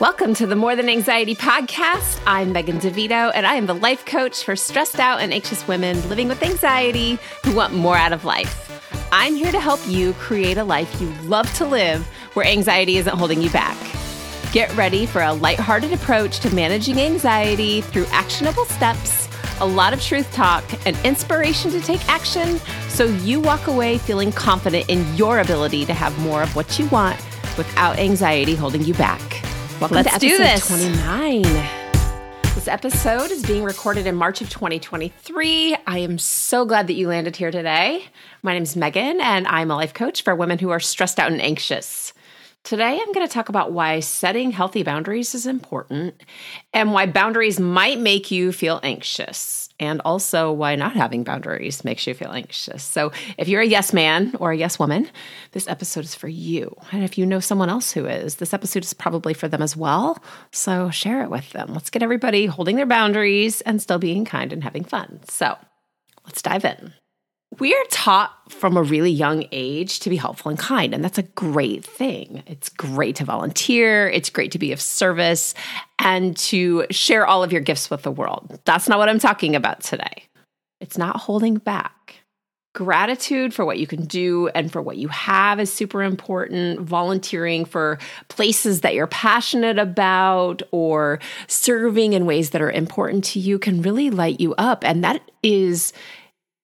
Welcome to the More Than Anxiety podcast. I'm Megan DeVito, and I am the life coach for stressed out and anxious women living with anxiety who want more out of life. I'm here to help you create a life you love to live where anxiety isn't holding you back. Get ready for a lighthearted approach to managing anxiety through actionable steps, a lot of truth talk, and inspiration to take action so you walk away feeling confident in your ability to have more of what you want without anxiety holding you back. Welcome Let's to do episode this. 29. This episode is being recorded in March of 2023. I am so glad that you landed here today. My name is Megan, and I'm a life coach for women who are stressed out and anxious. Today, I'm going to talk about why setting healthy boundaries is important and why boundaries might make you feel anxious, and also why not having boundaries makes you feel anxious. So, if you're a yes man or a yes woman, this episode is for you. And if you know someone else who is, this episode is probably for them as well. So, share it with them. Let's get everybody holding their boundaries and still being kind and having fun. So, let's dive in. We are taught from a really young age to be helpful and kind, and that's a great thing. It's great to volunteer, it's great to be of service, and to share all of your gifts with the world. That's not what I'm talking about today. It's not holding back. Gratitude for what you can do and for what you have is super important. Volunteering for places that you're passionate about or serving in ways that are important to you can really light you up. And that is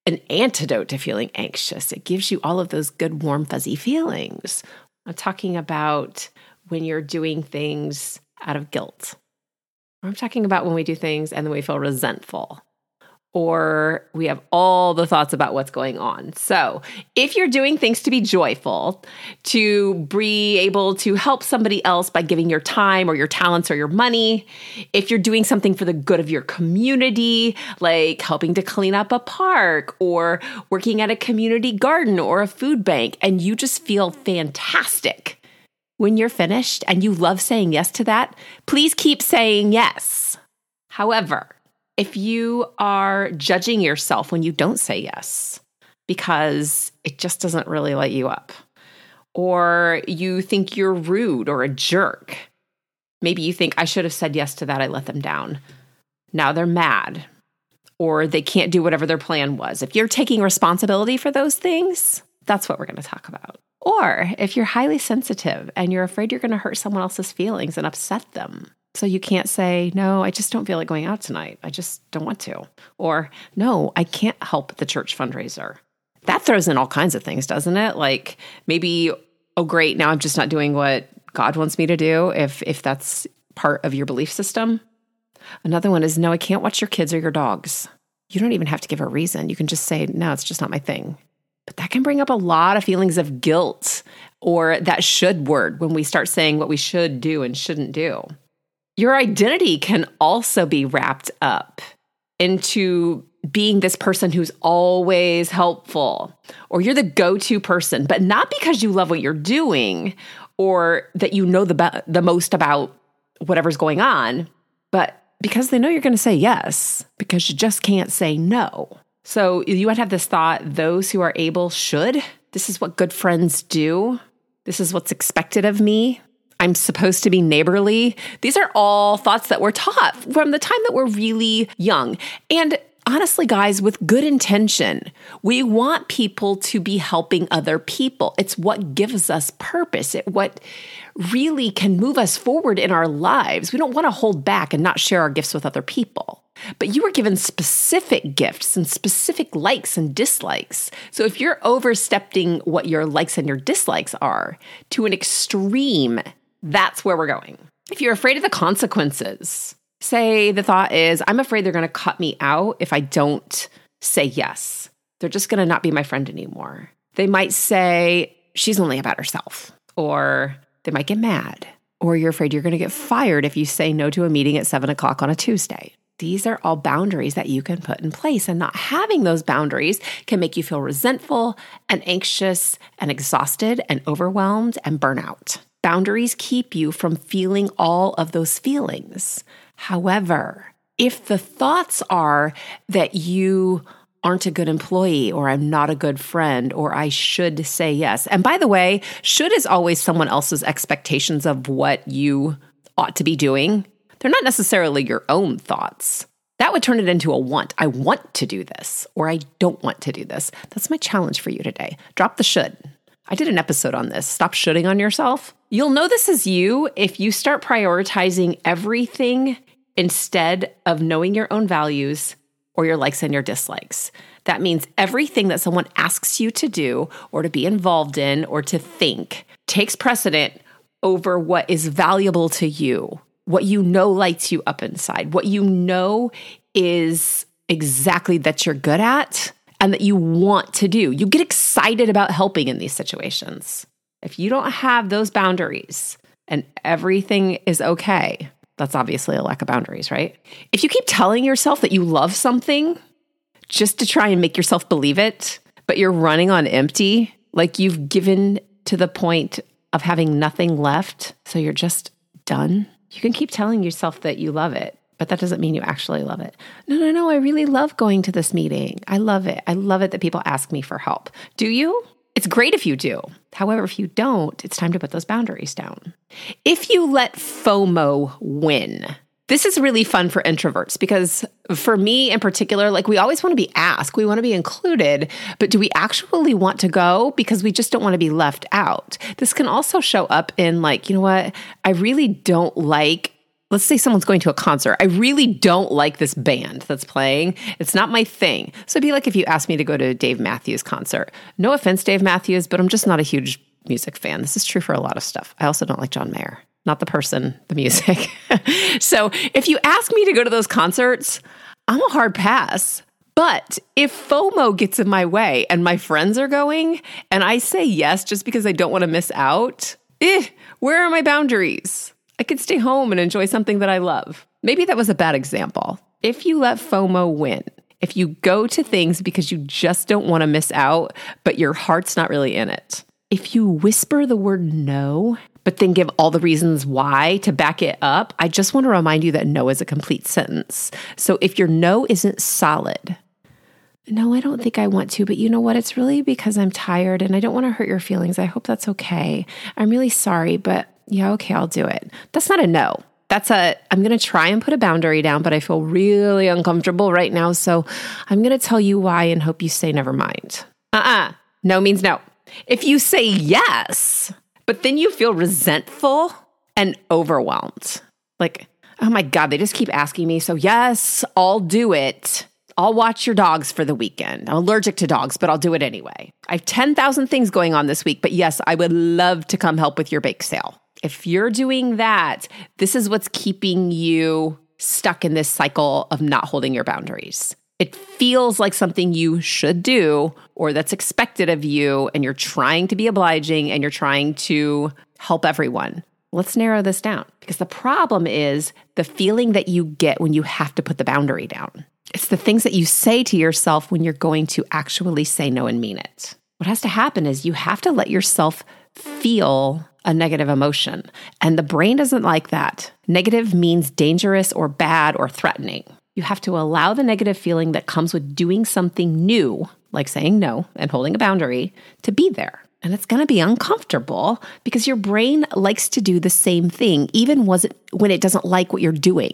an antidote to feeling anxious. It gives you all of those good, warm, fuzzy feelings. I'm talking about when you're doing things out of guilt. I'm talking about when we do things and then we feel resentful or we have all the thoughts about what's going on. So, if you're doing things to be joyful, to be able to help somebody else by giving your time or your talents or your money, if you're doing something for the good of your community, like helping to clean up a park or working at a community garden or a food bank, and you just feel fantastic when you're finished and you love saying yes to that, please keep saying yes. However, if you are judging yourself when you don't say yes because it just doesn't really light you up, or you think you're rude or a jerk, maybe you think, I should have said yes to that, I let them down. Now they're mad, or they can't do whatever their plan was. If you're taking responsibility for those things, that's what we're going to talk about. Or if you're highly sensitive and you're afraid you're going to hurt someone else's feelings and upset them, so you can't say, no, I just don't feel like going out tonight. I just don't want to. Or, no, I can't help the church fundraiser. That throws in all kinds of things, doesn't it? Like maybe, oh, great, now I'm just not doing what God wants me to do if, if that's part of your belief system. Another one is, no, I can't watch your kids or your dogs. You don't even have to give a reason. You can just say, no, it's just not my thing. But that can bring up a lot of feelings of guilt or that should word when we start saying what we should do and shouldn't do your identity can also be wrapped up into being this person who's always helpful, or you're the go to person, but not because you love what you're doing or that you know the, be- the most about whatever's going on, but because they know you're going to say yes, because you just can't say no. So you might have this thought those who are able should. This is what good friends do. This is what's expected of me. I'm supposed to be neighborly. These are all thoughts that we're taught from the time that we're really young. And honestly, guys, with good intention, we want people to be helping other people. It's what gives us purpose. It what really can move us forward in our lives. We don't want to hold back and not share our gifts with other people. But you were given specific gifts and specific likes and dislikes. So if you're overstepping what your likes and your dislikes are to an extreme, that's where we're going. If you're afraid of the consequences, say the thought is, I'm afraid they're going to cut me out if I don't say yes. They're just going to not be my friend anymore. They might say, she's only about herself, or they might get mad, or you're afraid you're going to get fired if you say no to a meeting at seven o'clock on a Tuesday. These are all boundaries that you can put in place, and not having those boundaries can make you feel resentful and anxious and exhausted and overwhelmed and burnout. Boundaries keep you from feeling all of those feelings. However, if the thoughts are that you aren't a good employee or I'm not a good friend or I should say yes. And by the way, should is always someone else's expectations of what you ought to be doing, they're not necessarily your own thoughts. That would turn it into a want. I want to do this, or I don't want to do this. That's my challenge for you today. Drop the should. I did an episode on this. Stop shooting on yourself. You'll know this is you if you start prioritizing everything instead of knowing your own values or your likes and your dislikes. That means everything that someone asks you to do or to be involved in or to think takes precedent over what is valuable to you, what you know lights you up inside, what you know is exactly that you're good at and that you want to do. You get excited about helping in these situations. If you don't have those boundaries and everything is okay, that's obviously a lack of boundaries, right? If you keep telling yourself that you love something just to try and make yourself believe it, but you're running on empty, like you've given to the point of having nothing left, so you're just done, you can keep telling yourself that you love it but that doesn't mean you actually love it. No, no, no. I really love going to this meeting. I love it. I love it that people ask me for help. Do you? It's great if you do. However, if you don't, it's time to put those boundaries down. If you let FOMO win, this is really fun for introverts because for me in particular, like we always want to be asked, we want to be included, but do we actually want to go because we just don't want to be left out? This can also show up in like, you know what? I really don't like let's say someone's going to a concert. I really don't like this band that's playing. It's not my thing. So it'd be like if you asked me to go to a Dave Matthews concert. No offense, Dave Matthews, but I'm just not a huge music fan. This is true for a lot of stuff. I also don't like John Mayer, not the person, the music. so if you ask me to go to those concerts, I'm a hard pass. But if FOMO gets in my way and my friends are going and I say yes just because I don't want to miss out, eh, where are my boundaries? I could stay home and enjoy something that I love. Maybe that was a bad example. If you let FOMO win, if you go to things because you just don't want to miss out, but your heart's not really in it, if you whisper the word no, but then give all the reasons why to back it up, I just want to remind you that no is a complete sentence. So if your no isn't solid, no, I don't think I want to, but you know what? It's really because I'm tired and I don't want to hurt your feelings. I hope that's okay. I'm really sorry, but yeah, okay, I'll do it. That's not a no. That's a, I'm going to try and put a boundary down, but I feel really uncomfortable right now. So I'm going to tell you why and hope you say never mind. Uh uh No means no. If you say yes, but then you feel resentful and overwhelmed, like, oh my God, they just keep asking me. So, yes, I'll do it. I'll watch your dogs for the weekend. I'm allergic to dogs, but I'll do it anyway. I have 10,000 things going on this week, but yes, I would love to come help with your bake sale. If you're doing that, this is what's keeping you stuck in this cycle of not holding your boundaries. It feels like something you should do or that's expected of you, and you're trying to be obliging and you're trying to help everyone. Let's narrow this down because the problem is the feeling that you get when you have to put the boundary down. It's the things that you say to yourself when you're going to actually say no and mean it. What has to happen is you have to let yourself feel a negative emotion. And the brain doesn't like that. Negative means dangerous or bad or threatening. You have to allow the negative feeling that comes with doing something new, like saying no and holding a boundary, to be there. And it's going to be uncomfortable because your brain likes to do the same thing, even when it doesn't like what you're doing.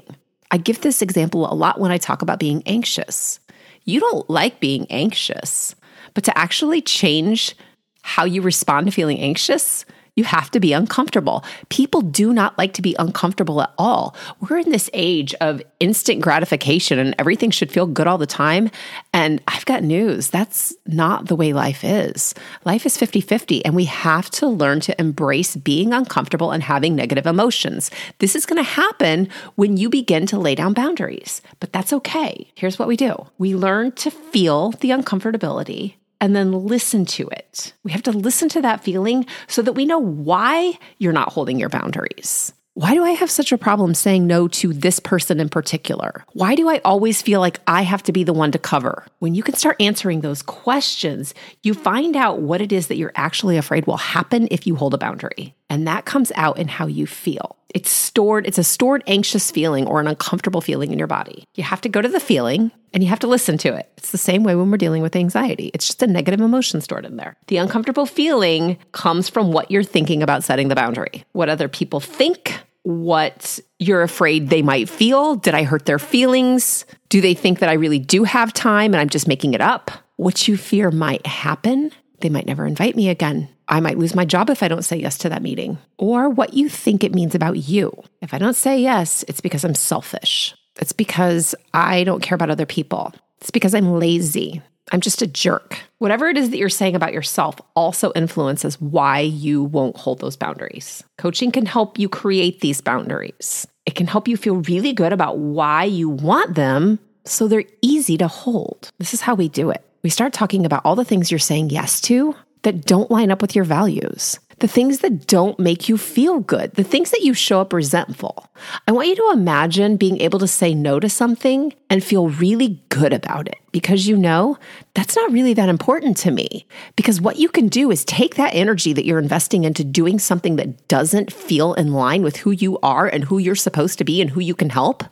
I give this example a lot when I talk about being anxious. You don't like being anxious, but to actually change how you respond to feeling anxious, you have to be uncomfortable. People do not like to be uncomfortable at all. We're in this age of instant gratification and everything should feel good all the time. And I've got news that's not the way life is. Life is 50 50, and we have to learn to embrace being uncomfortable and having negative emotions. This is going to happen when you begin to lay down boundaries, but that's okay. Here's what we do we learn to feel the uncomfortability and then listen to it. We have to listen to that feeling so that we know why you're not holding your boundaries. Why do I have such a problem saying no to this person in particular? Why do I always feel like I have to be the one to cover? When you can start answering those questions, you find out what it is that you're actually afraid will happen if you hold a boundary. And that comes out in how you feel. It's stored, it's a stored anxious feeling or an uncomfortable feeling in your body. You have to go to the feeling and you have to listen to it. It's the same way when we're dealing with anxiety. It's just a negative emotion stored in there. The uncomfortable feeling comes from what you're thinking about setting the boundary, what other people think what you're afraid they might feel. Did I hurt their feelings? Do they think that I really do have time and I'm just making it up? What you fear might happen. They might never invite me again. I might lose my job if I don't say yes to that meeting. Or what you think it means about you. If I don't say yes, it's because I'm selfish. It's because I don't care about other people. It's because I'm lazy. I'm just a jerk. Whatever it is that you're saying about yourself also influences why you won't hold those boundaries. Coaching can help you create these boundaries. It can help you feel really good about why you want them so they're easy to hold. This is how we do it. We start talking about all the things you're saying yes to that don't line up with your values the things that don't make you feel good, the things that you show up resentful. I want you to imagine being able to say no to something and feel really good about it because you know that's not really that important to me. Because what you can do is take that energy that you're investing into doing something that doesn't feel in line with who you are and who you're supposed to be and who you can help.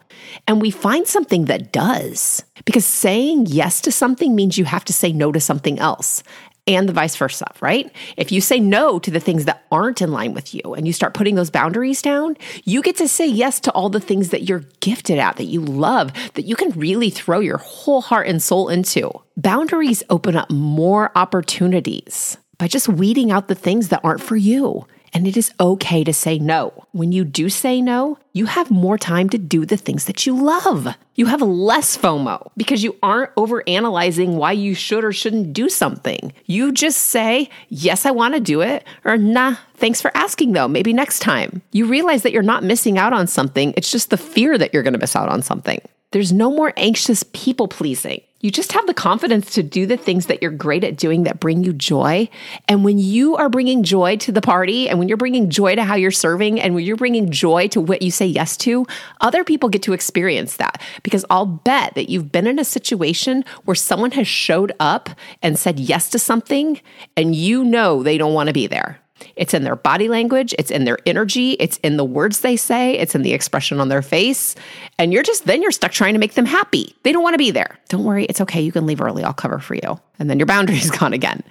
And we find something that does. Because saying yes to something means you have to say no to something else and the vice versa, right? If you say no to the things that aren't in line with you and you start putting those boundaries down, you get to say yes to all the things that you're gifted at, that you love, that you can really throw your whole heart and soul into. Boundaries open up more opportunities by just weeding out the things that aren't for you. And it is okay to say no. When you do say no, you have more time to do the things that you love. You have less FOMO because you aren't over analyzing why you should or shouldn't do something. You just say, yes, I want to do it, or nah, thanks for asking though, maybe next time. You realize that you're not missing out on something, it's just the fear that you're going to miss out on something. There's no more anxious people pleasing. You just have the confidence to do the things that you're great at doing that bring you joy. And when you are bringing joy to the party and when you're bringing joy to how you're serving and when you're bringing joy to what you say yes to, other people get to experience that. Because I'll bet that you've been in a situation where someone has showed up and said yes to something and you know they don't want to be there. It's in their body language, it's in their energy, it's in the words they say, it's in the expression on their face. And you're just, then you're stuck trying to make them happy. They don't want to be there. Don't worry, it's okay. You can leave early. I'll cover for you. And then your boundary's gone again.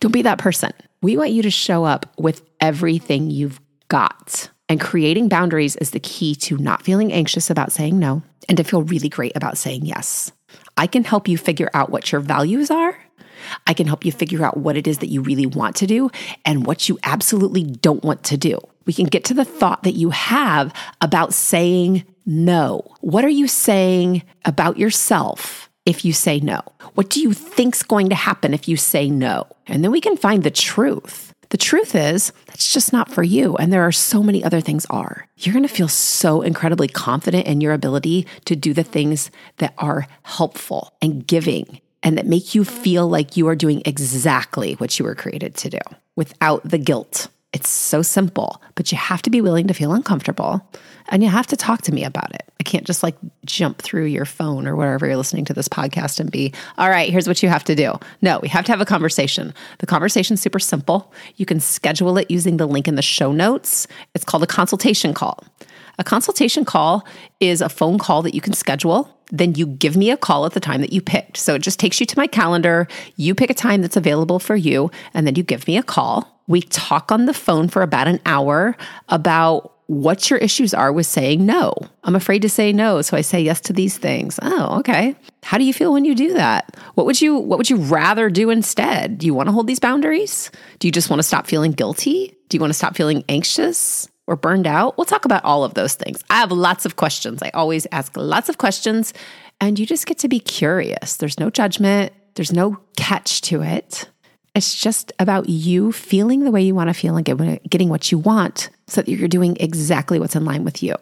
Don't be that person. We want you to show up with everything you've got. And creating boundaries is the key to not feeling anxious about saying no and to feel really great about saying yes. I can help you figure out what your values are I can help you figure out what it is that you really want to do and what you absolutely don't want to do. We can get to the thought that you have about saying no. What are you saying about yourself if you say no? What do you think's going to happen if you say no? And then we can find the truth. The truth is, that's just not for you. And there are so many other things are. You're going to feel so incredibly confident in your ability to do the things that are helpful and giving and that make you feel like you are doing exactly what you were created to do without the guilt. It's so simple, but you have to be willing to feel uncomfortable and you have to talk to me about it. I can't just like jump through your phone or wherever you're listening to this podcast and be, all right, here's what you have to do. No, we have to have a conversation. The conversation's super simple. You can schedule it using the link in the show notes. It's called a consultation call. A consultation call is a phone call that you can schedule. Then you give me a call at the time that you picked. So it just takes you to my calendar. You pick a time that's available for you, and then you give me a call. We talk on the phone for about an hour about what your issues are with saying no. I'm afraid to say no, so I say yes to these things. Oh, okay. How do you feel when you do that? What would you what would you rather do instead? Do you want to hold these boundaries? Do you just want to stop feeling guilty? Do you want to stop feeling anxious? Or burned out? We'll talk about all of those things. I have lots of questions. I always ask lots of questions, and you just get to be curious. There's no judgment, there's no catch to it. It's just about you feeling the way you want to feel and getting what you want so that you're doing exactly what's in line with you.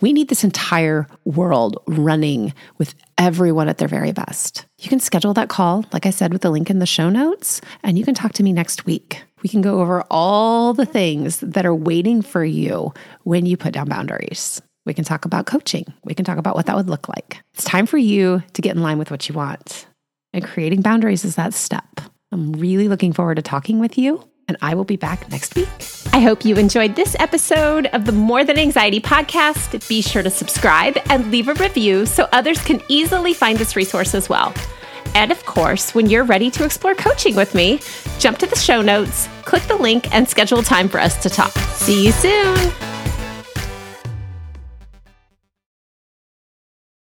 We need this entire world running with everyone at their very best. You can schedule that call, like I said, with the link in the show notes, and you can talk to me next week. We can go over all the things that are waiting for you when you put down boundaries. We can talk about coaching. We can talk about what that would look like. It's time for you to get in line with what you want. And creating boundaries is that step. I'm really looking forward to talking with you, and I will be back next week. I hope you enjoyed this episode of the More Than Anxiety podcast. Be sure to subscribe and leave a review so others can easily find this resource as well. And of course, when you're ready to explore coaching with me, jump to the show notes, click the link, and schedule time for us to talk. See you soon.